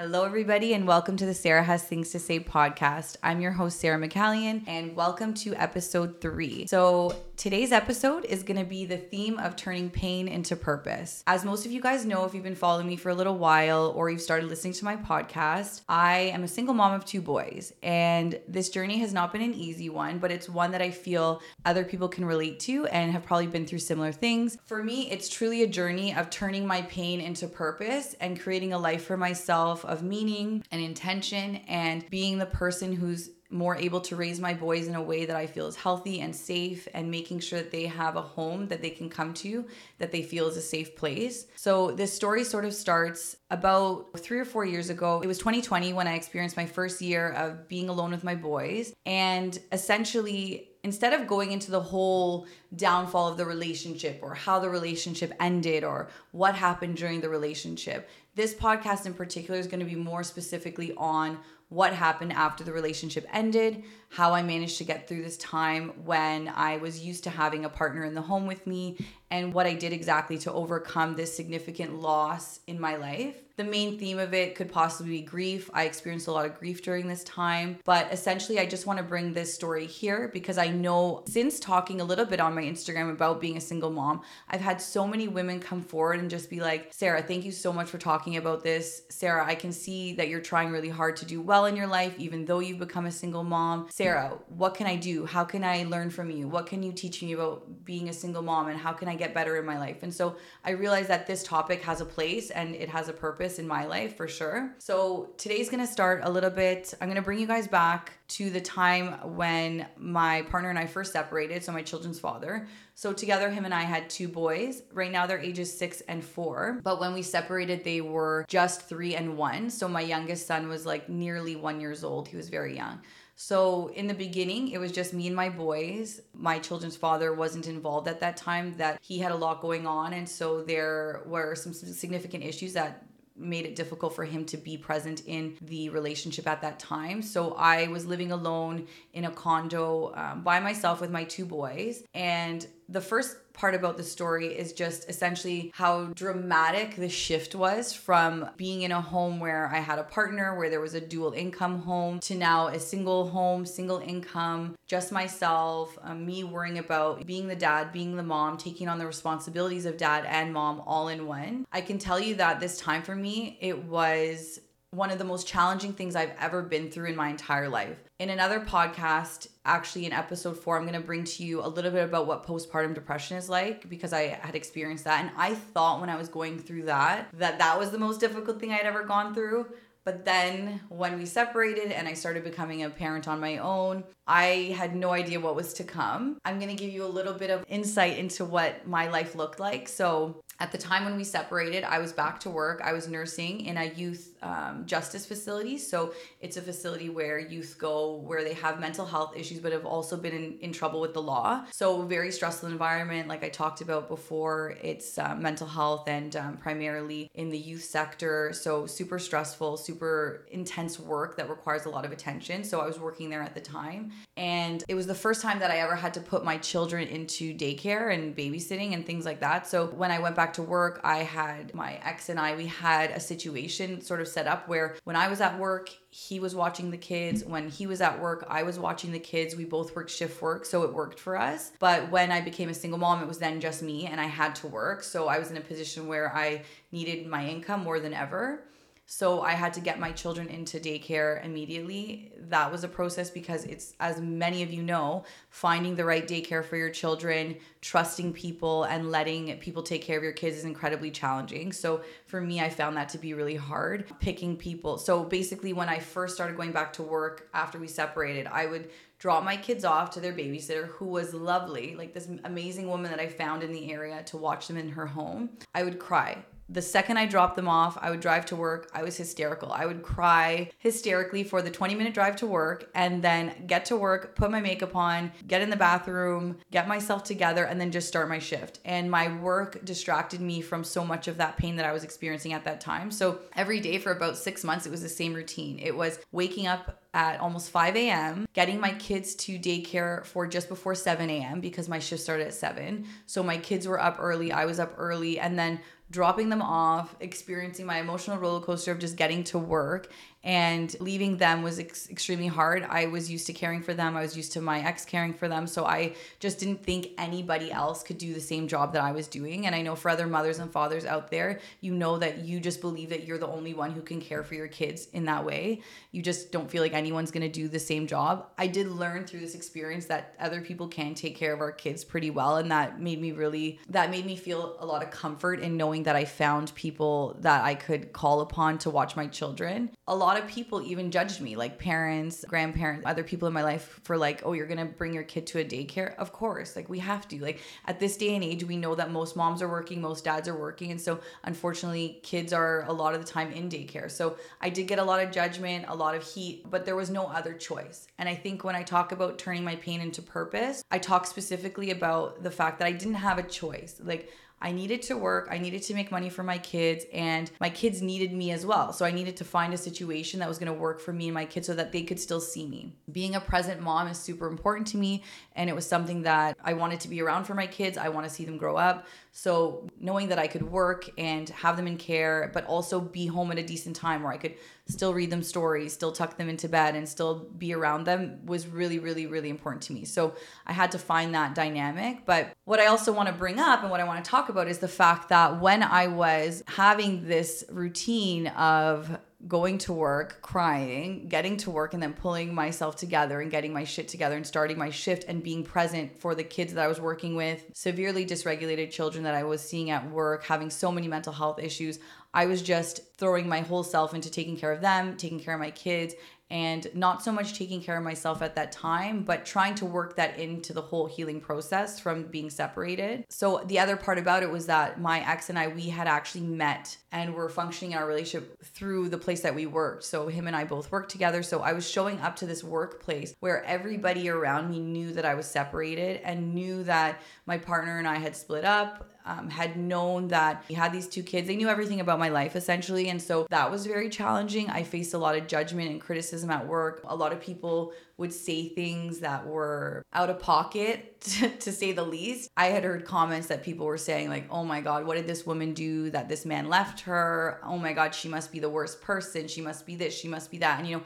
Hello, everybody, and welcome to the Sarah Has Things to Say podcast. I'm your host, Sarah McCallion, and welcome to episode three. So, today's episode is going to be the theme of turning pain into purpose. As most of you guys know, if you've been following me for a little while or you've started listening to my podcast, I am a single mom of two boys, and this journey has not been an easy one, but it's one that I feel other people can relate to and have probably been through similar things. For me, it's truly a journey of turning my pain into purpose and creating a life for myself of meaning and intention and being the person who's more able to raise my boys in a way that I feel is healthy and safe and making sure that they have a home that they can come to that they feel is a safe place. So this story sort of starts about 3 or 4 years ago. It was 2020 when I experienced my first year of being alone with my boys and essentially instead of going into the whole downfall of the relationship or how the relationship ended or what happened during the relationship, this podcast in particular is going to be more specifically on what happened after the relationship ended, how I managed to get through this time when I was used to having a partner in the home with me, and what I did exactly to overcome this significant loss in my life. The main theme of it could possibly be grief. I experienced a lot of grief during this time, but essentially, I just want to bring this story here because I know since talking a little bit on my Instagram about being a single mom, I've had so many women come forward and just be like, Sarah, thank you so much for talking about this. Sarah, I can see that you're trying really hard to do well in your life, even though you've become a single mom. Sarah, what can I do? How can I learn from you? What can you teach me about being a single mom and how can I get better in my life? And so I realized that this topic has a place and it has a purpose purpose in my life for sure. So today's gonna start a little bit. I'm gonna bring you guys back to the time when my partner and I first separated, so my children's father. So together, him and I had two boys. Right now, they're ages six and four. But when we separated, they were just three and one. So my youngest son was like nearly one years old. He was very young. So in the beginning, it was just me and my boys. My children's father wasn't involved at that time, that he had a lot going on. And so there were some significant issues that made it difficult for him to be present in the relationship at that time. So I was living alone in a condo um, by myself with my two boys. And the first part about the story is just essentially how dramatic the shift was from being in a home where I had a partner, where there was a dual income home, to now a single home, single income, just myself, um, me worrying about being the dad, being the mom, taking on the responsibilities of dad and mom all in one. I can tell you that this time for me, it was one of the most challenging things I've ever been through in my entire life. In another podcast, actually in episode four, I'm going to bring to you a little bit about what postpartum depression is like because I had experienced that. And I thought when I was going through that, that that was the most difficult thing I'd ever gone through. But then when we separated and I started becoming a parent on my own, I had no idea what was to come. I'm to give you a little bit of insight into what my life looked like. So, at the time when we separated, I was back to work. I was nursing in a youth um, justice facility. So it's a facility where youth go where they have mental health issues, but have also been in, in trouble with the law. So, very stressful environment, like I talked about before. It's uh, mental health and um, primarily in the youth sector. So, super stressful, super intense work that requires a lot of attention. So, I was working there at the time. And it was the first time that I ever had to put my children into daycare and babysitting and things like that. So, when I went back back to work, I had my ex and I, we had a situation sort of set up where when I was at work, he was watching the kids. When he was at work, I was watching the kids. We both worked shift work, so it worked for us. But when I became a single mom, it was then just me and I had to work. So I was in a position where I needed my income more than ever. So I had to get my children into daycare immediately. That was a process because it's, as many of you know, finding the right daycare for your children, trusting people, and letting people take care of your kids is incredibly challenging. So for me, I found that to be really hard. Picking people. So basically, when I first started going back to work after we separated, I would drop my kids off to their babysitter who was lovely, like this amazing woman that I found in the area to watch them in her home. I would cry the second I dropped them off, I would drive to work. I was hysterical. I would cry hysterically for the 20 minute drive to work and then get to work, put my makeup on, get in the bathroom, get myself together, and then just start my shift. And my work distracted me from so much of that pain that I was experiencing at that time. So every day for about six months, it was the same routine. It was waking up at almost 5 a.m., getting my kids to daycare for just before 7 a.m. because my shift started at 7. So my kids were up early, I was up early, and then dropping them off, experiencing my emotional roller coaster of just getting to work and leaving them was ex- extremely hard. I was used to caring for them. I was used to my ex caring for them. So I just didn't think anybody else could do the same job that I was doing. And I know for other mothers and fathers out there, you know that you just believe that you're the only one who can care for your kids in that way. You just don't feel like anyone's going to do the same job. I did learn through this experience that other people can take care of our kids pretty well. And that made me really, that made me feel a lot of comfort in knowing that I found people that I could call upon to watch my children. A lot lot of people even judged me, like parents, grandparents, other people in my life for like, oh, you're gonna bring your kid to a daycare. Of course, like we have to. Like at this day and age, we know that most moms are working, most dads are working, and so unfortunately, kids are a lot of the time in daycare. So I did get a lot of judgment, a lot of heat, but there was no other choice. And I think when I talk about turning my pain into purpose, I talk specifically about the fact that I didn't have a choice. Like I needed to work, I needed to make money for my kids, and my kids needed me as well. So I needed to find a situation that was to work for me and my kids so that they could still see me. Being a present mom is super important to me, and it was something that I wanted to be around for my kids. I want to see them grow up. So knowing that I could work and have them in care, but also be home at a decent time where I could still read them stories, still tuck them into bed, and still be around them was really, really, really important to me. So I had to find that dynamic. But what I also want to bring up and what I want to talk about is the fact that when I was having this routine of going to work, crying, getting to work, and then pulling myself together and getting my shit together and starting my shift and being present for the kids that I was working with, severely dysregulated children that I was seeing at work, having so many mental health issues. I was just throwing my whole self into taking care of them, taking care of my kids, and not so much taking care of myself at that time, but trying to work that into the whole healing process from being separated. So, the other part about it was that my ex and I, we had actually met and were functioning in our relationship through the place that we worked. So, him and I both worked together. So, I was showing up to this workplace where everybody around me knew that I was separated and knew that my partner and I had split up um, had known that he had these two kids. They knew everything about my life essentially. And so that was very challenging. I faced a lot of judgment and criticism at work. A lot of people would say things that were out of pocket, to, to say the least. I had heard comments that people were saying, like, oh my God, what did this woman do that this man left her? Oh my God, she must be the worst person. She must be this, she must be that. And, you know,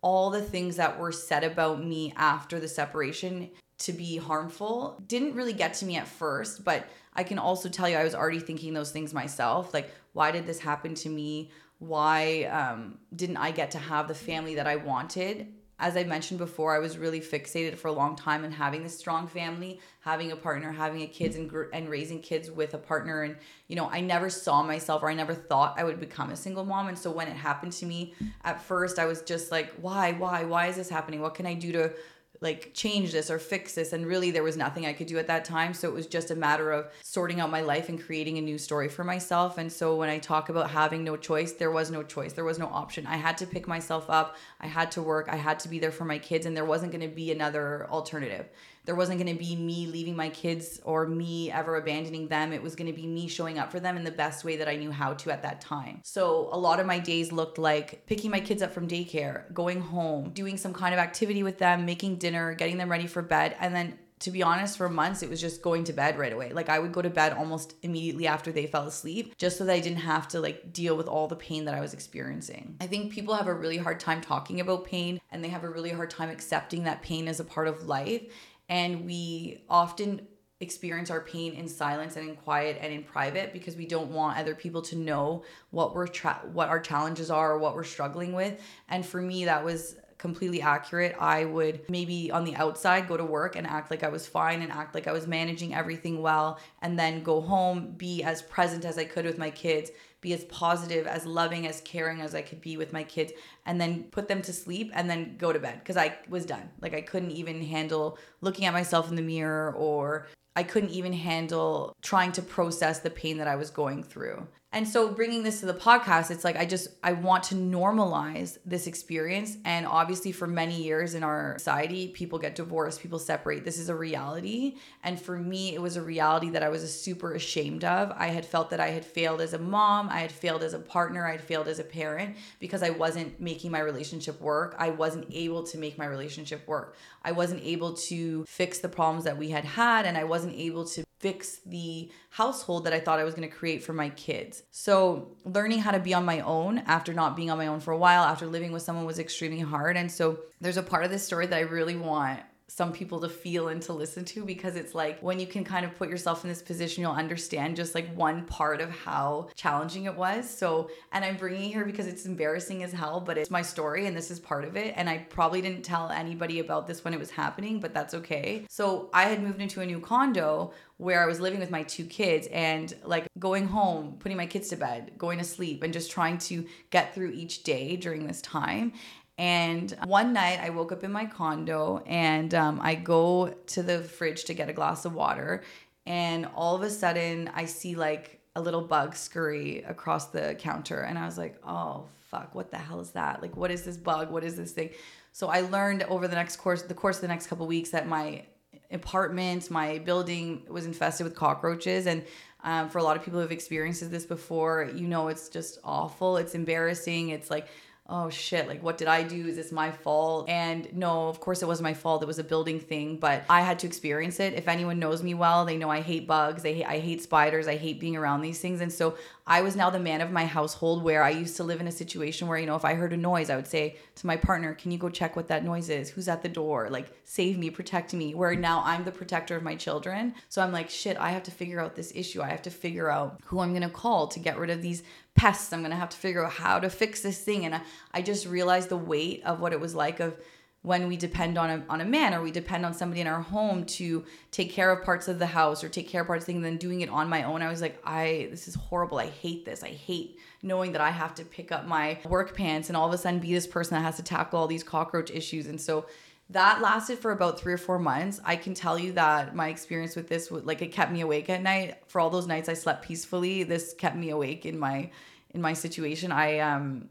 all the things that were said about me after the separation to be harmful didn't really get to me at first, but I can also tell you I was already thinking those things myself. Like, why did this happen to me? Why um, didn't I get to have the family that I wanted? As I mentioned before, I was really fixated for a long time in having this strong family, having a partner, having a kids, and gr- and raising kids with a partner. And you know, I never saw myself, or I never thought I would become a single mom. And so when it happened to me, at first, I was just like, why, why, why is this happening? What can I do to like change this or fix this and really there was nothing I could do at that time. So it was just a matter of sorting out my life and creating a new story for myself. And so when I talk about having no choice there was no choice. There was no option. I had to pick myself up I had to work I had to be there for my kids and there wasn't going to be another alternative there wasn't going to be me leaving my kids or me ever abandoning them. It was going to be me showing up for them in the best way that I knew how to at that time. So a lot of my days looked like picking my kids up from daycare, going home, doing some kind of activity with them, making dinner, getting them ready for bed, and then to be honest, for months, it was just going to bed right away. Like I would go to bed almost immediately after they fell asleep, just so that I didn't have to like deal with all the pain that I was experiencing. I think people have a really hard time talking about pain and they have a really hard time accepting that pain as a part of life and we often experience our pain in silence and in quiet and in private because we don't want other people to know what we're tra- what our challenges are or what we're struggling with and for me that was completely accurate i would maybe on the outside go to work and act like i was fine and act like i was managing everything well and then go home be as present as i could with my kids be as positive, as loving, as caring as I could be with my kids, and then put them to sleep and then go to bed because I was done. Like I couldn't even handle looking at myself in the mirror or I couldn't even handle trying to process the pain that I was going through. And so bringing this to the podcast, it's like I just I want to normalize this experience and obviously for many years in our society, people get divorced, people separate. This is a reality, and for me it was a reality that I was super ashamed of. I had felt that I had failed as a mom, I had failed as a partner, I had failed as a parent because I wasn't making my relationship work. I wasn't able to make my relationship work. I wasn't able to fix the problems that we had had and I wasn't able to fix the household that I thought I was going to create for my kids. So, learning how to be on my own after not being on my own for a while, after living with someone was extremely hard. And so, there's a part of this story that I really want some people to feel and to listen to because it's like when you can kind of put yourself in this position you'll understand just like one part of how challenging it was. So and i'm bringing it here because it's embarrassing as hell but it's my story and this is part of it. And i probably didn't tell anybody about this when it was happening but that's okay. So i had moved into a new condo where I was living with my two kids and like going home, putting my kids to bed, going to sleep, and just trying to get through each day during this time. And one night I woke up in my condo and um, I go to the fridge to get a glass of water. And all of a sudden I see like a little bug scurry across the counter. And I was like, oh, fuck, what the hell is that? Like, what is this bug? What is this thing? So I learned over the next course, the course of the next couple weeks that my apartment, my building was infested with cockroaches. And um, for a lot of people who have experienced this before, you know, it's just awful. It's embarrassing. It's like oh shit, like what did I do? Is this my fault? And no, of course it wasn't my fault. It was a building thing, but I had to experience it. If anyone knows me well, they know I hate bugs. I hate, I hate spiders. I hate being around these things. And so I was now the man of my household where I used to live in a situation where, you know, if I heard a noise, I would say to my partner, Can you go check what that noise is? Who's at the door? Like, save me, protect me. Where now I'm the protector of my children. So I'm like, shit, I have to figure out this issue. I have to figure out who I'm going to call to get rid of these pests. I'm going to have to figure out how to fix this thing. And I, I just realized the weight of what it was like of, when we depend on a, on a man or we depend on somebody in our home to take care of parts of the house or take care of parts of things and then doing it on my own i was like i this is horrible. I hate this. I hate knowing that i have to pick up my work pants and all of a sudden be this person that has to tackle all these cockroach issues. And so that lasted for about three or four months. I can tell you that my experience with this like it kept me awake at night. For all those nights i slept peacefully this kept me awake in my in my situation. I um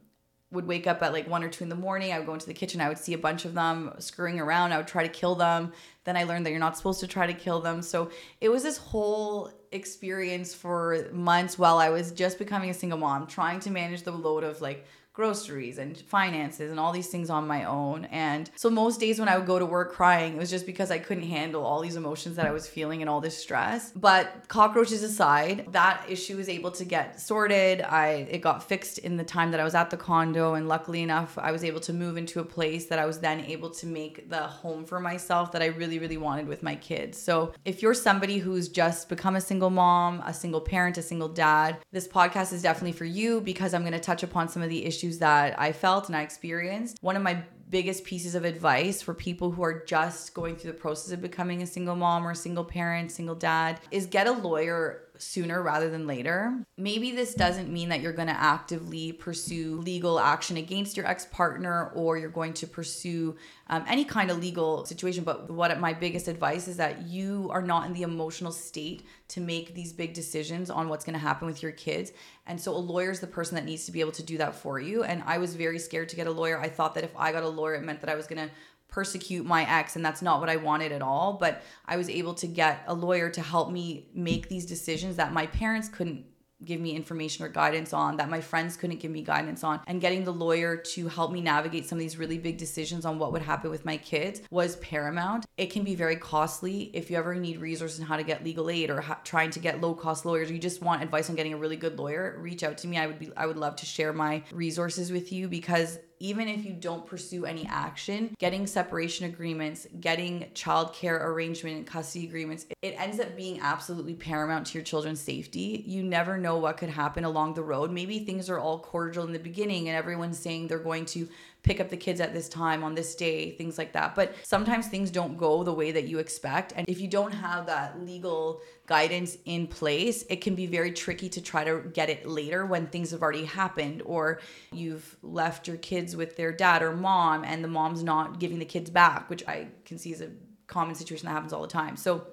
would wake up at like one or two in the morning. I would go into the kitchen. I would see a bunch of them scurrying around. I would try to kill them. Then I learned that you're not supposed to try to kill them. So it was this whole experience for months while I was just becoming a single mom, trying to manage the load of like groceries and finances and all these things on my own. And so most days when I would go to work crying, it was just because I couldn't handle all these emotions that I was feeling and all this stress. But cockroaches aside, that issue was able to get sorted. I it got fixed in the time that I was at the condo and luckily enough, I was able to move into a place that I was then able to make the home for myself that I really really wanted with my kids. So, if you're somebody who's just become a single mom, a single parent, a single dad, this podcast is definitely for you because I'm going to touch upon some of the issues issues that I felt and I experienced. One of my biggest pieces of advice for people who are just going through the process of becoming a single mom or single parent, single dad, is get a lawyer sooner rather than later. Maybe this doesn't mean that you're going to actively pursue legal action against your ex partner or you're going to pursue um, any kind of legal situation. But what my biggest advice is that you are not in the emotional state to make these big decisions on what's going to happen with your kids. And so a lawyer is the person that needs to be able to do that for you. And I was very scared to get a lawyer. I thought that if I got a lawyer, it meant that I was going to persecute my ex and that's not what I wanted at all but I was able to get a lawyer to help me make these decisions that my parents couldn't give me information or guidance on that my friends couldn't give me guidance on and getting the lawyer to help me navigate some of these really big decisions on what would happen with my kids was paramount. It can be very costly. If you ever need resources on how to get legal aid or trying to get low cost lawyers or you just want advice on getting a really good lawyer reach out to me. I would be i would love to share my resources with you because even if you don't pursue any action, getting separation agreements, getting childcare arrangement and custody agreements, it ends up being absolutely paramount to your children's safety. You never know what could happen along the road. Maybe things are all cordial in the beginning and everyone's saying they're going to pick up the kids at this time on this day, things like that. But sometimes things don't go the way that you expect. And if you don't have that legal guidance in place, it can be very tricky to try to get it later when things have already happened or you've left your kids with their dad or mom and the mom's not giving the kids back, which I can see is a common situation that happens all the time. So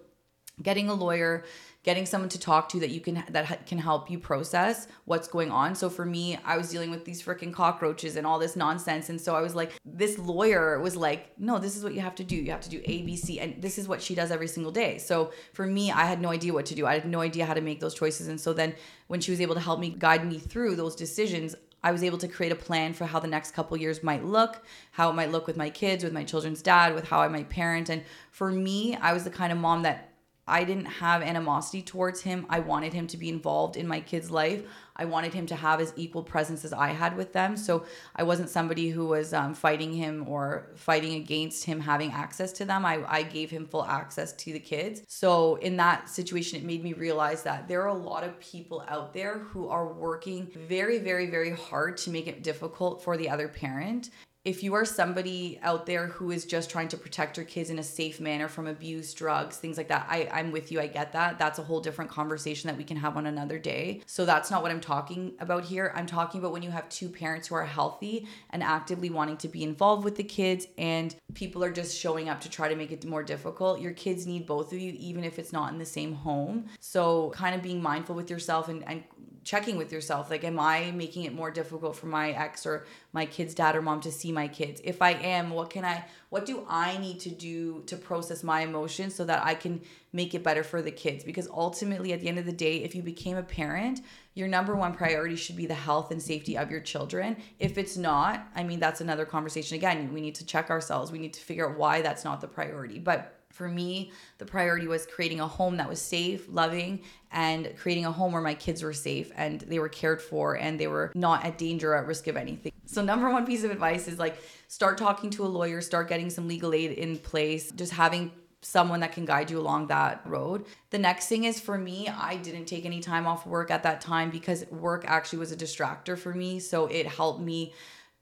getting a lawyer getting someone to talk to that you can that can help you process what's going on. So for me i was dealing with these freaking cockroaches and all this nonsense. And so i was like this lawyer was like no this is what you have to do. You have to do a b c and this is what she does every single day. So for me i had no idea what to do. I had no idea how to make those choices. And so then when she was able to help me guide me through those decisions I was able to create a plan for how the next couple years might look, how it might look with my kids, with my children's dad, with how I might parent. And for me, I was the kind of mom that I didn't have animosity towards him. I wanted him to be involved in my kid's life. I wanted him to have as equal presence as I had with them. So I wasn't somebody who was um, fighting him or fighting against him having access to them. I, I gave him full access to the kids. So in that situation, it made me realize that there are a lot of people out there who are working very, very, very hard to make it difficult for the other parent if you are somebody out there who is just trying to protect your kids in a safe manner from abuse, drugs, things like that, I, I'm with you. I get that. That's a whole different conversation that we can have on another day. So that's not what I'm talking about here. I'm talking about when you have two parents who are healthy and actively wanting to be involved with the kids, and people are just showing up to try to make it more difficult. Your kids need both of you, even if it's not in the same home. So kind of being mindful with yourself and, and checking with yourself like am i making it more difficult for my ex or my kid's dad or mom to see my kids? If i am what can i what do i need to do to process my emotions so that i can make it better for the kids? Because ultimately at the end of the day if you became a parent your number one priority should be the health and safety of your children. If it's not i mean that's another conversation. Again we need to check ourselves. We need to figure out why that's not the priority. But for me, the priority was creating a home that was safe, loving, and creating a home where my kids were safe and they were cared for and they were not at danger at risk of anything. So, number one piece of advice is like start talking to a lawyer, start getting some legal aid in place, just having someone that can guide you along that road. The next thing is for me, I didn't take any time off work at that time because work actually was a distractor for me. So, it helped me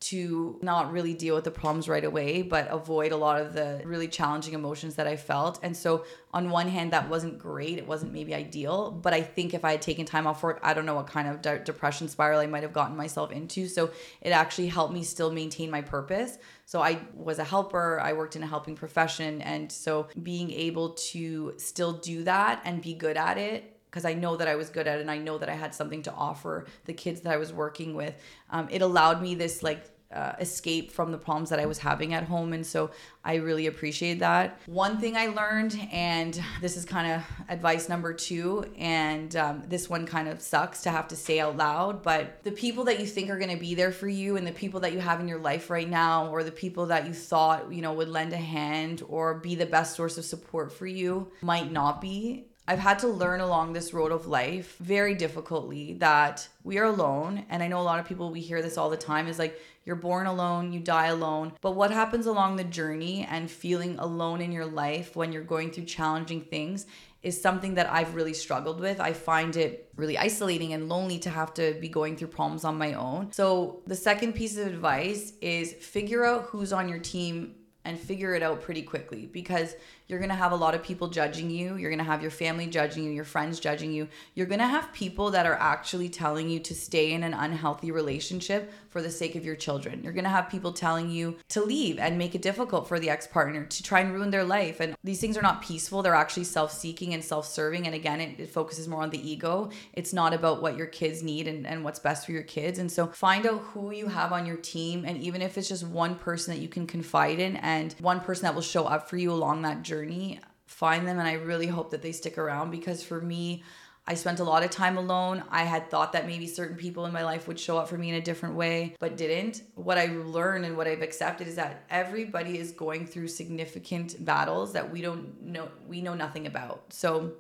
to not really deal with the problems right away, but avoid a lot of the really challenging emotions that I felt. And so, on one hand, that wasn't great. It wasn't maybe ideal, but I think if I had taken time off work, I don't know what kind of de- depression spiral I might have gotten myself into. So, it actually helped me still maintain my purpose. So, I was a helper, I worked in a helping profession. And so, being able to still do that and be good at it because I know that I was good at it and I know that I had something to offer the kids that I was working with. Um, it allowed me this like uh, escape from the problems that I was having at home. And so I really appreciate that. One thing I learned, and this is kind of advice number two, and um, this one kind of sucks to have to say out loud, but the people that you think are going to be there for you and the people that you have in your life right now, or the people that you thought, you know, would lend a hand or be the best source of support for you might not be. I've had to learn along this road of life very difficultly that we are alone. And I know a lot of people, we hear this all the time is like, you're born alone, you die alone. But what happens along the journey and feeling alone in your life when you're going through challenging things is something that I've really struggled with. I find it really isolating and lonely to have to be going through problems on my own. So, the second piece of advice is figure out who's on your team and figure it out pretty quickly because you're going to have a lot of people judging you. You're going to have your family judging you, your friends judging you. You're going to have people that are actually telling you to stay in an unhealthy relationship for the sake of your children. You're going to have people telling you to leave and make it difficult for the ex partner to try and ruin their life. And these things are not peaceful. They're actually self seeking and self serving. And again, it, it, focuses more on the ego. It's not about what your kids need and, and what's best for your kids. And so find out who you have on your team. And even if it's just one person that you can confide in and one person that will show up for you along that journey journey, find them. And I really hope that they stick around because for me, I spent a lot of time alone. I had thought that maybe certain people in my life would show up for me in a different way, but didn't. What I learned and what I've accepted is that everybody is going through significant battles that we don't know we know nothing about. So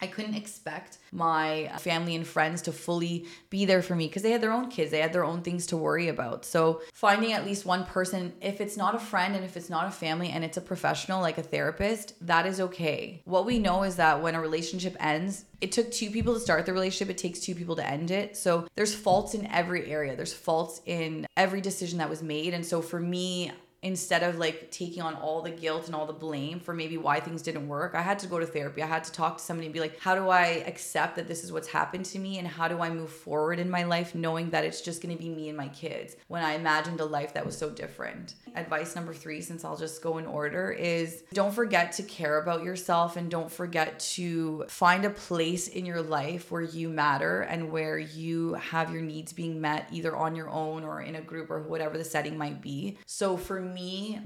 I couldn't expect my uh, family and friends to fully be there for me because they had their own kids, they had their own things to worry about. So, finding at least one person, if it's not a friend and if it's not a family and it's a professional like a therapist, that is okay. What we know is that when a relationship ends, it took two people to start the relationship, it takes two people to end it. So, there's faults in every area, there's faults in every decision that was made. And so, for me, instead of like taking on all the guilt and all the blame for maybe why things didn't work, I had to go to therapy. I had to talk to somebody and be like, how do I accept that this is what's happened to me and how do I move forward in my life knowing that it's just going to be me and my kids when I imagined a life that was so different. Advice number 3 since I'll just go in order is don't forget to care about yourself and don't forget to find a place in your life where you matter and where you have your needs being met either on your own or in a group or whatever the setting might be. So for me,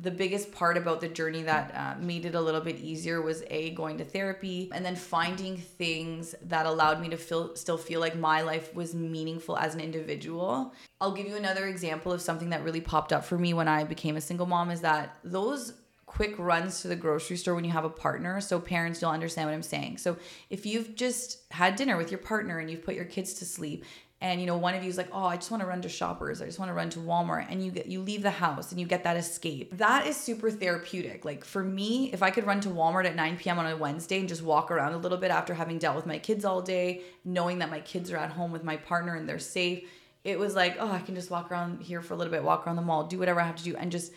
the biggest part about the journey that uh, made it a little bit easier was a going to therapy and then finding things that allowed me to feel still feel like my life was meaningful as an individual. I'll give you another example of something that really popped up for me when I became a single mom is that those quick runs to the grocery store when you have a partner so parents don't understand what I'm saying. So if you've just had dinner with your partner and you've put your kids to sleep and you know one of you is like oh i just want to run to shoppers. I just want to run to walmart. And you get you leave the house and you get that escape. That is super therapeutic. Like for me if i could run to walmart at 9 p.m on a wednesday and just walk around a little bit after having dealt with my kids all day knowing that my kids are at home with my partner and they're safe it was like oh i can just walk around here for a little bit walk around the mall do whatever i have to do and just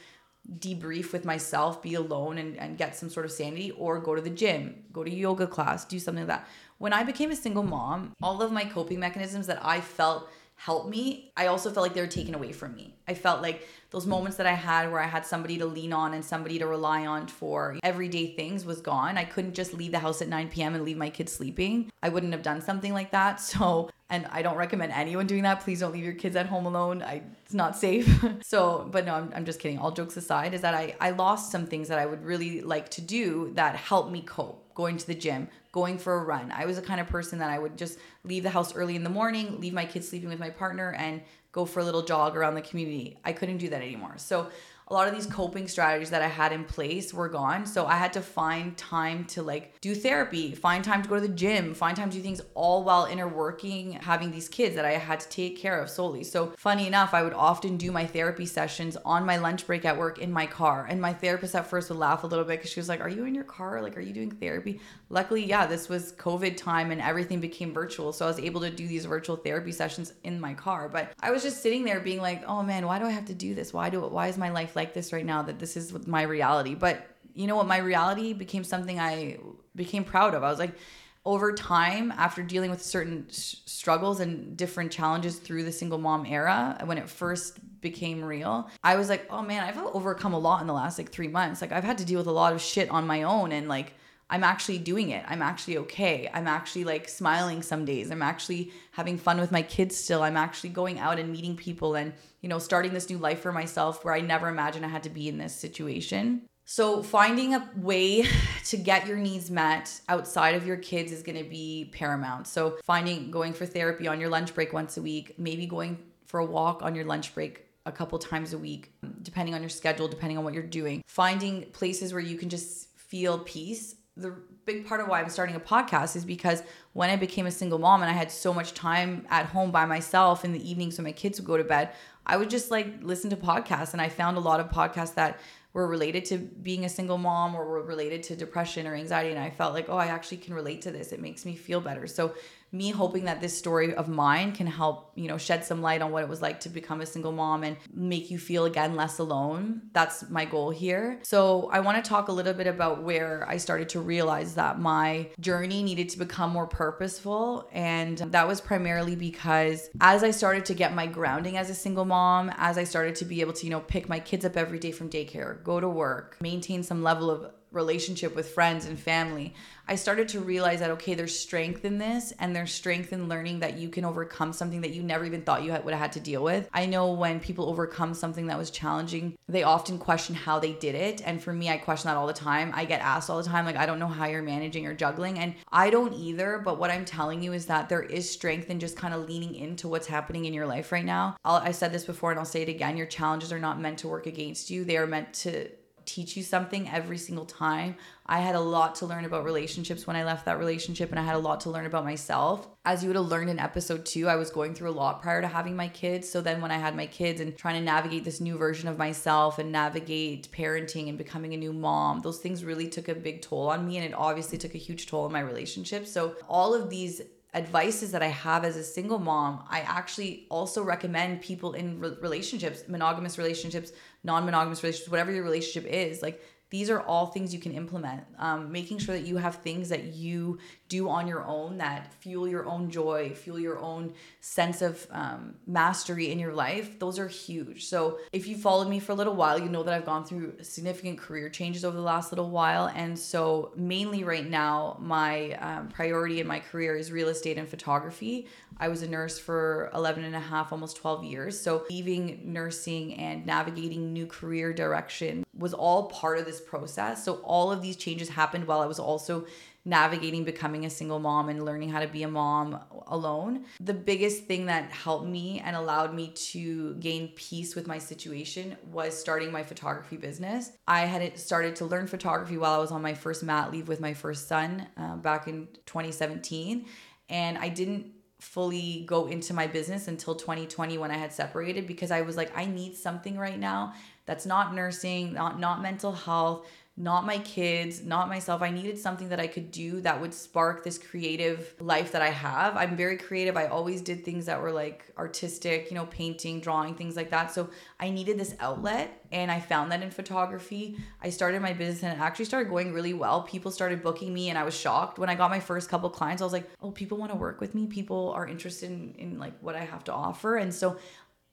debrief with myself be alone and, and get some sort of sanity or go to the gym go to yoga class do something like that when I became a single mom, all of my coping mechanisms that I felt helped me, I also felt like they were taken away from me. I felt like those moments that I had where I had somebody to lean on and somebody to rely on for everyday things was gone. I couldn't just leave the house at 9 p.m. and leave my kids sleeping. I wouldn't have done something like that. So, and I don't recommend anyone doing that. Please don't leave your kids at home alone. I, it's not safe. so, but no, I'm, I'm just kidding. All jokes aside, is that I, I lost some things that I would really like to do that helped me cope. Going to the gym, going for a run. I was the kind of person that I would just leave the house early in the morning, leave my kids sleeping with my partner, and go for a little jog around the community. I couldn't do that anymore. So a lot of these coping strategies that I had in place were gone. So I had to find time to like do therapy, find time to go to the gym, find time to do things all while interworking, having these kids that I had to take care of solely. So funny enough, I would often do my therapy sessions on my lunch break at work in my car. And my therapist at first would laugh a little bit because she was like, Are you in your car? Like, are you doing therapy? Luckily, yeah, this was COVID time and everything became virtual. So I was able to do these virtual therapy sessions in my car. But I was just sitting there being like, Oh man, why do I have to do this? Why do? Why is my life like like this right now that this is my reality. But you know what? My reality became something I became proud of. I was like, over time, after dealing with certain struggles and different challenges through the single mom era, when it first became real, I was like, oh man, I've overcome a lot in the last like three months. Like, I've had to deal with a lot of shit on my own and like, I'm actually doing it. I'm actually okay. I'm actually like smiling some days. I'm actually having fun with my kids still. I'm actually going out and meeting people and, you know, starting this new life for myself where I never imagined I had to be in this situation. So, finding a way to get your needs met outside of your kids is going to be paramount. So, finding going for therapy on your lunch break once a week, maybe going for a walk on your lunch break a couple times a week, depending on your schedule, depending on what you're doing. Finding places where you can just feel peace the big part of why I'm starting a podcast is because when I became a single mom and I had so much time at home by myself in the evenings when my kids would go to bed, I would just like listen to podcasts. And I found a lot of podcasts that were related to being a single mom or were related to depression or anxiety. And I felt like, oh, I actually can relate to this. It makes me feel better. So me hoping that this story of mine can help, you know, shed some light on what it was like to become a single mom and make you feel again less alone. That's my goal here. So, I want to talk a little bit about where I started to realize that my journey needed to become more purposeful. And that was primarily because as I started to get my grounding as a single mom, as I started to be able to, you know, pick my kids up every day from daycare, go to work, maintain some level of relationship with friends and family, I started to realize that okay, there's strength in this and there's strength in learning that you can overcome something that you never even thought you would have had to deal with. I know when people overcome something that was challenging, they often question how they did it. And for me, I question that all the time. I get asked all the time, like, I don't know how you're managing or juggling. And I don't either. But what I'm telling you is that there is strength in just kind of leaning into what's happening in your life right now. I'll, I said this before and I'll say it again your challenges are not meant to work against you, they are meant to teach you something every single time. I had a lot to learn about relationships when I left that relationship, and I had a lot to learn about myself. As you would have learned in episode two, I was going through a lot prior to having my kids. So then, when I had my kids and trying to navigate this new version of myself and navigate parenting and becoming a new mom, those things really took a big toll on me, and it obviously took a huge toll on my relationship. So, all of these advices that I have as a single mom, I actually also recommend people in re- relationships, monogamous relationships, non monogamous relationships, whatever your relationship is, like these are all things you can implement. Um, making sure that you have things that you do on your own that fuel your own joy, fuel your own sense of um, mastery in your life, those are huge. So, if you followed me for a little while, you know that I've gone through significant career changes over the last little while. And so, mainly right now, my um, priority in my career is real estate and photography. I was a nurse for 11 and a half, almost 12 years. So, leaving nursing and navigating new career direction was all part of this process. So all of these changes happened while I was also navigating becoming a single mom and learning how to be a mom alone. The biggest thing that helped me and allowed me to gain peace with my situation was starting my photography business. I had started to learn photography while I was on my first mat leave with my first son uh, back in 2017. And I didn't fully go into my business until 2020 when I had separated because I was like, I need something right now that's not nursing, not, not mental health not my kids, not myself. I needed something that I could do that would spark this creative life that I have. I'm very creative. I always did things that were like artistic, you know, painting, drawing, things like that. So I needed this outlet and I found that in photography. I started my business and it actually started going really well. People started booking me and I was shocked when I got my first couple clients. I was like, "Oh, people want to work with me. People are interested in, in like what I have to offer." And so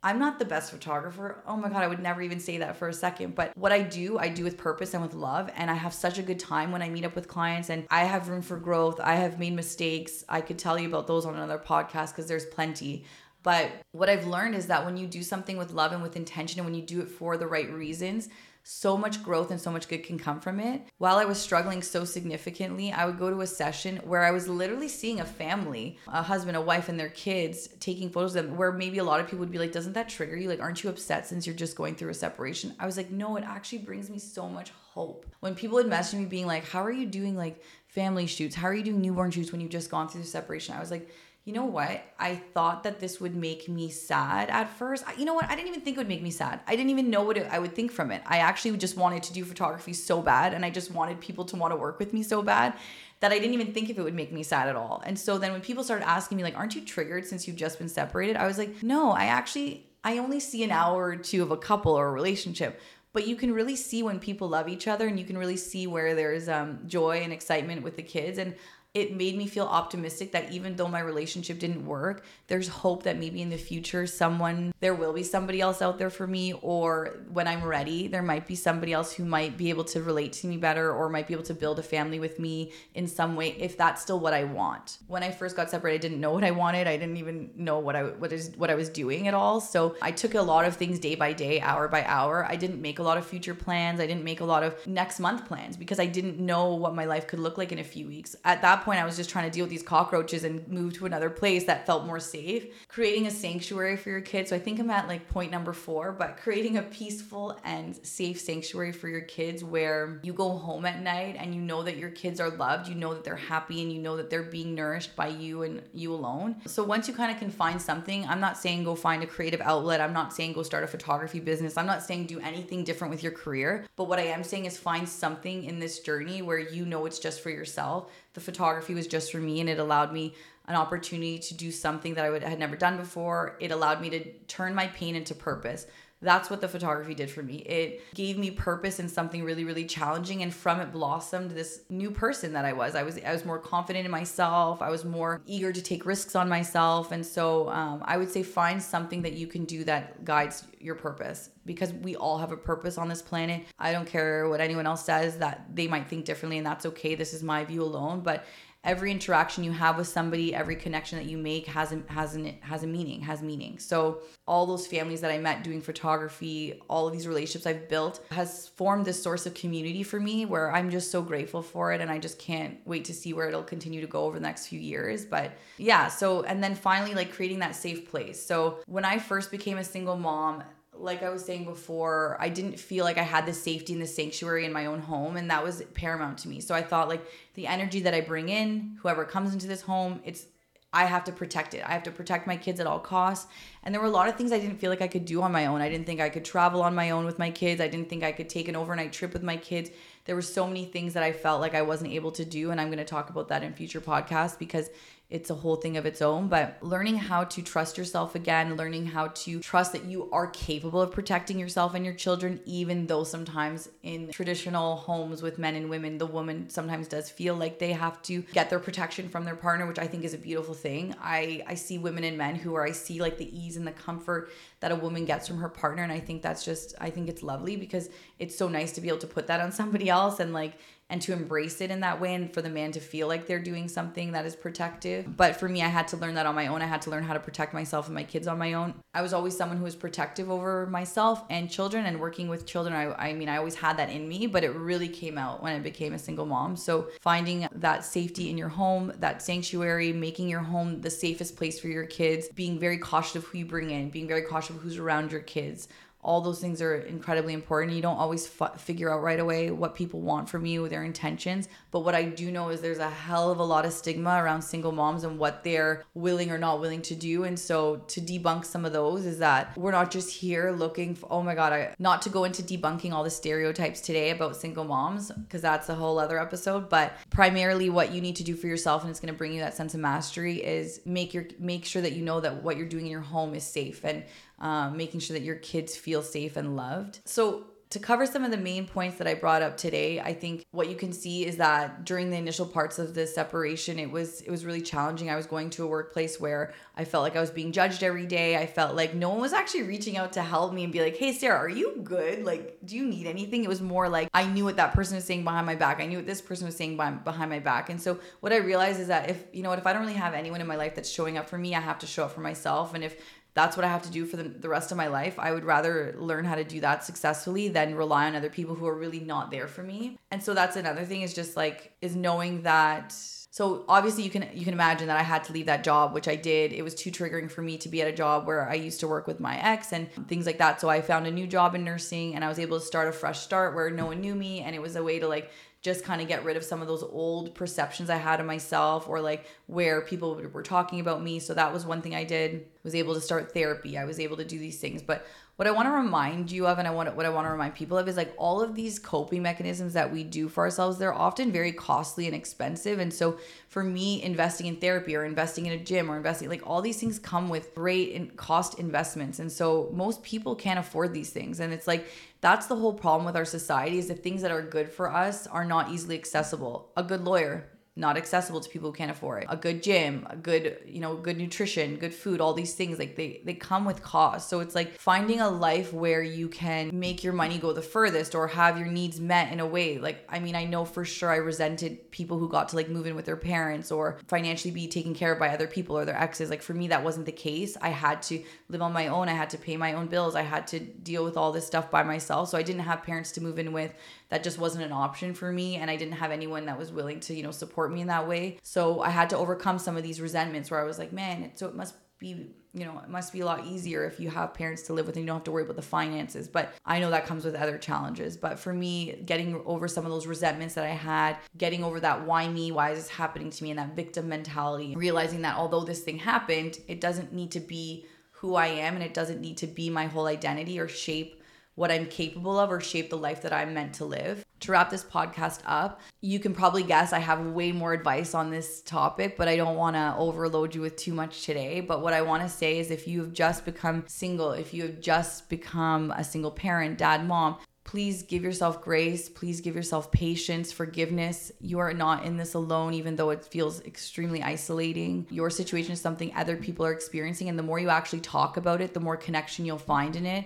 I'm not the best photographer. Oh my God, I would never even say that for a second. But what I do, I do with purpose and with love. And I have such a good time when I meet up with clients and I have room for growth. I have made mistakes. I could tell you about those on another podcast because there's plenty. But what I've learned is that when you do something with love and with intention and when you do it for the right reasons, so much growth and so much good can come from it. While I was struggling so significantly, I would go to a session where I was literally seeing a family, a husband, a wife, and their kids taking photos of them, where maybe a lot of people would be like, Doesn't that trigger you? Like, aren't you upset since you're just going through a separation? I was like, No, it actually brings me so much hope. When people would message me being like, How are you doing like family shoots? How are you doing newborn shoots when you've just gone through the separation? I was like, you know what? I thought that this would make me sad at first. You know what? I didn't even think it would make me sad. I didn't even know what it, I would think from it. I actually just wanted to do photography so bad and I just wanted people to want to work with me so bad that I didn't even think if it would make me sad at all. And so then when people started asking me like, "Aren't you triggered since you've just been separated?" I was like, "No, I actually I only see an hour or two of a couple or a relationship." But you can really see when people love each other and you can really see where there's um, joy and excitement with the kids. And it made me feel optimistic that even though my relationship didn't work, there's hope that maybe in the future someone there will be somebody else out there for me or when I'm ready, there might be somebody else who might be able to relate to me better or might be able to build a family with me in some way if that's still what I want. When I first got separated, I didn't know what I wanted. I didn't even know what I what is what I was doing at all. So I took a lot of things day by day, hour by hour. I didn't make a lot of future plans. I didn't make a lot of next month plans because I didn't know what my life could look like in a few weeks. At that point, I was just trying to deal with these cockroaches and move to another place that felt more safe. Creating a sanctuary for your kids. So I think I'm at like point number four, but creating a peaceful and safe sanctuary for your kids where you go home at night and you know that your kids are loved, you know that they're happy, and you know that they're being nourished by you and you alone. So once you kind of can find something, I'm not saying go find a creative outlet. I'm not saying go start a photography business. I'm not saying do anything different with your career. But what I am saying is find something in this journey where you know it's just for yourself the photography was just for me and it allowed me an opportunity to do something that I would had never done before. It allowed me to turn my pain into purpose. That's what the photography did for me. It gave me purpose in something really, really challenging, and from it blossomed this new person that I was. I was I was more confident in myself. I was more eager to take risks on myself, and so um, I would say find something that you can do that guides your purpose because we all have a purpose on this planet. I don't care what anyone else says that they might think differently, and that's okay. This is my view alone, but every interaction you have with somebody, every connection that you make has a, has an, has a meaning, has meaning. So all those families that I met doing photography, all of these relationships I've built has formed this source of community for me where I'm just so grateful for it and I just can't wait to see where it'll continue to go over the next few years. But yeah, so and then finally like creating that safe place. So when I first became a single mom, like I was saying before, I didn't feel like I had the safety and the sanctuary in my own home, and that was paramount to me. So I thought like the energy that I bring in, whoever comes into this home, it's I have to protect it. I have to protect my kids at all costs. And there were a lot of things I didn't feel like I could do on my own. I didn't think I could travel on my own with my kids. I didn't think I could take an overnight trip with my kids. There were so many things that I felt like I wasn't able to do, and I'm going to talk about that in future podcasts because it's a whole thing of its own. But learning how to trust yourself again, learning how to trust that you are capable of protecting yourself and your children, even though sometimes in traditional homes with men and women, the woman sometimes does feel like they have to get their protection from their partner, which I think is a beautiful thing. I, I see women and men who are, I see like the ease and the comfort that a woman gets from her partner. And I think that's just, I think it's lovely because it's so nice to be able to put that on somebody else and like, and to embrace it in that way and for the man to feel like they're doing something that is protective. But for me, I had to learn that on my own. I had to learn how to protect myself and my kids on my own. I was always someone who was protective over myself and children and working with children. I, I mean, I always had that in me, but it really came out when I became a single mom. So finding that safety in your home, that sanctuary, making your home the safest place for your kids, being very cautious of who you bring in, being very cautious of who's around your kids, all those things are incredibly important. You don't always f- figure out right away what people want from you, their intentions. But what I do know is there's a hell of a lot of stigma around single moms and what they're willing or not willing to do. And so to debunk some of those is that we're not just here looking for, oh my God, I, not to go into debunking all the stereotypes today about single moms, because that's a whole other episode. But primarily what you need to do for yourself, and it's going to bring you that sense of mastery, is make your make sure that you know that what you're doing in your home is safe. And um, making sure that your kids feel safe and loved. So, to cover some of the main points that I brought up today, I think what you can see is that during the initial parts of the separation, it was it was really challenging. I was going to a workplace where I felt like I was being judged every day. I felt like no one was actually reaching out to help me and be like, "Hey, Sarah, are you good? Like, do you need anything?" It was more like I knew what that person was saying behind my back. I knew what this person was saying behind my back. And so what I realized is that if you know what, if I don't really have anyone in my life that's showing up for me, I have to show up for myself. And if that's what I have to do for the, the rest of my life. I would rather learn how to do that successfully than rely on other people who are really not there for me. And so that's another thing is just like is knowing that so obviously you can you can imagine that I had to leave that job, which I did. It was too triggering for me to be at a job where I used to work with my ex and things like that. So I found a new job in nursing and I was able to start a fresh start where no one knew me and it was a way to like just kind of get rid of some of those old perceptions I had of myself or like where people were talking about me. So that was one thing I did. Was able to start therapy. I was able to do these things, but what I want to remind you of and I want what I want to remind people of is like all of these coping mechanisms that we do for ourselves, they're often very costly and expensive. And so for me, investing in therapy or investing in a gym or investing like all these things come with great in cost investments. And so most people can't afford these things. And it's like that's the whole problem with our society is the things that are good for us are not easily accessible. A good lawyer, not accessible to people who can't afford it. A good gym, a good, you know, good nutrition, good food, all these things like they they come with cost. So it's like finding a life where you can make your money go the furthest or have your needs met in a way. Like I mean, I know for sure I resented people who got to like move in with their parents or financially be taken care of by other people or their exes. Like for me that wasn't the case. I had to live on my own. I had to pay my own bills. I had to deal with all this stuff by myself. So I didn't have parents to move in with that just wasn't an option for me and I didn't have anyone that was willing to, you know, support me in that way. So I had to overcome some of these resentments where I was like, man, so it must be you know it must be a lot easier if you have parents to live with and you don't have to worry about the finances. But i know that comes with other challenges. But for me getting over some of those resentments that i had getting over that why me? Why is this happening to me? and that victim mentality realizing that although this thing happened it doesn't need to be who i am and it doesn't need to be my whole identity or shape what I'm capable of or shape the life that I'm meant to live. To wrap this podcast up, you can probably guess I have way more advice on this topic, but I don't want to overload you with too much today. But what I want to say is if you've just become single, if you have just become a single parent, dad, mom, please give yourself grace. Please give yourself patience, forgiveness. You are not in this alone, even though it feels extremely isolating. Your situation is something other people are experiencing. And the more you actually talk about it, the more connection you'll find in it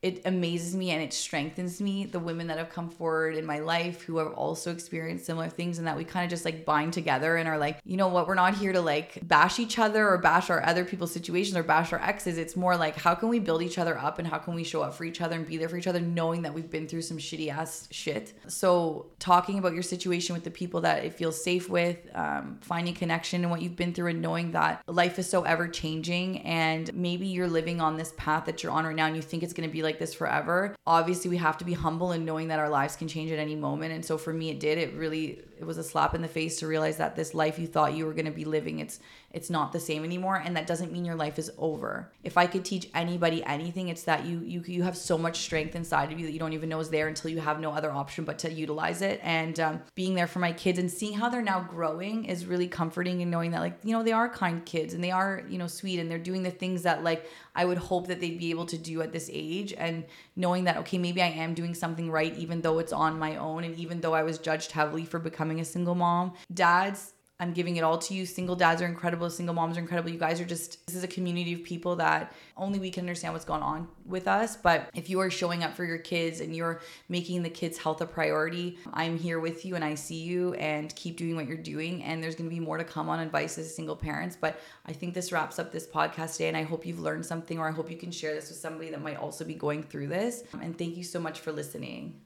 it amazes me and it strengthens me the women that have come forward in my life who have also experienced similar things and that we kind of just like bind together and are like you know what? We're not here to like bash each other or bash our other people's situations or bash our exes. It's more like how can we build each other up and how can we show up for each other and be there for each other knowing that we've been through some shitty ass shit? So talking about your situation with the people that it feels safe with um, finding connection and what you've been through and knowing that life is so ever changing and maybe you're living on this path that you're on right now and you think it's going to be like like this forever. Obviously, we have to be humble and knowing that our lives can change at any moment. And so for me, it did. It really it was a slap in the face to realize that this life you thought you were going to be living, it's it's not the same anymore and that doesn't mean your life is over if i could teach anybody anything it's that you you you have so much strength inside of you that you don't even know is there until you have no other option but to utilize it and um, being there for my kids and seeing how they're now growing is really comforting and knowing that like you know they are kind kids and they are you know sweet and they're doing the things that like i would hope that they'd be able to do at this age and knowing that okay maybe i am doing something right even though it's on my own and even though i was judged heavily for becoming a single mom dads I'm giving it all to you. Single dads are incredible. Single moms are incredible. You guys are just, this is a community of people that only we can understand what's going on with us. But if you are showing up for your kids and you're making the kids' health a priority, I'm here with you and I see you and keep doing what you're doing. And there's going to be more to come on advice as single parents. But I think this wraps up this podcast today. And I hope you've learned something or I hope you can share this with somebody that might also be going through this. And thank you so much for listening.